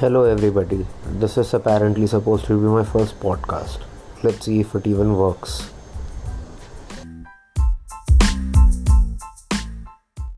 Hello, everybody. This is apparently supposed to be my first podcast. Let's see if it even works.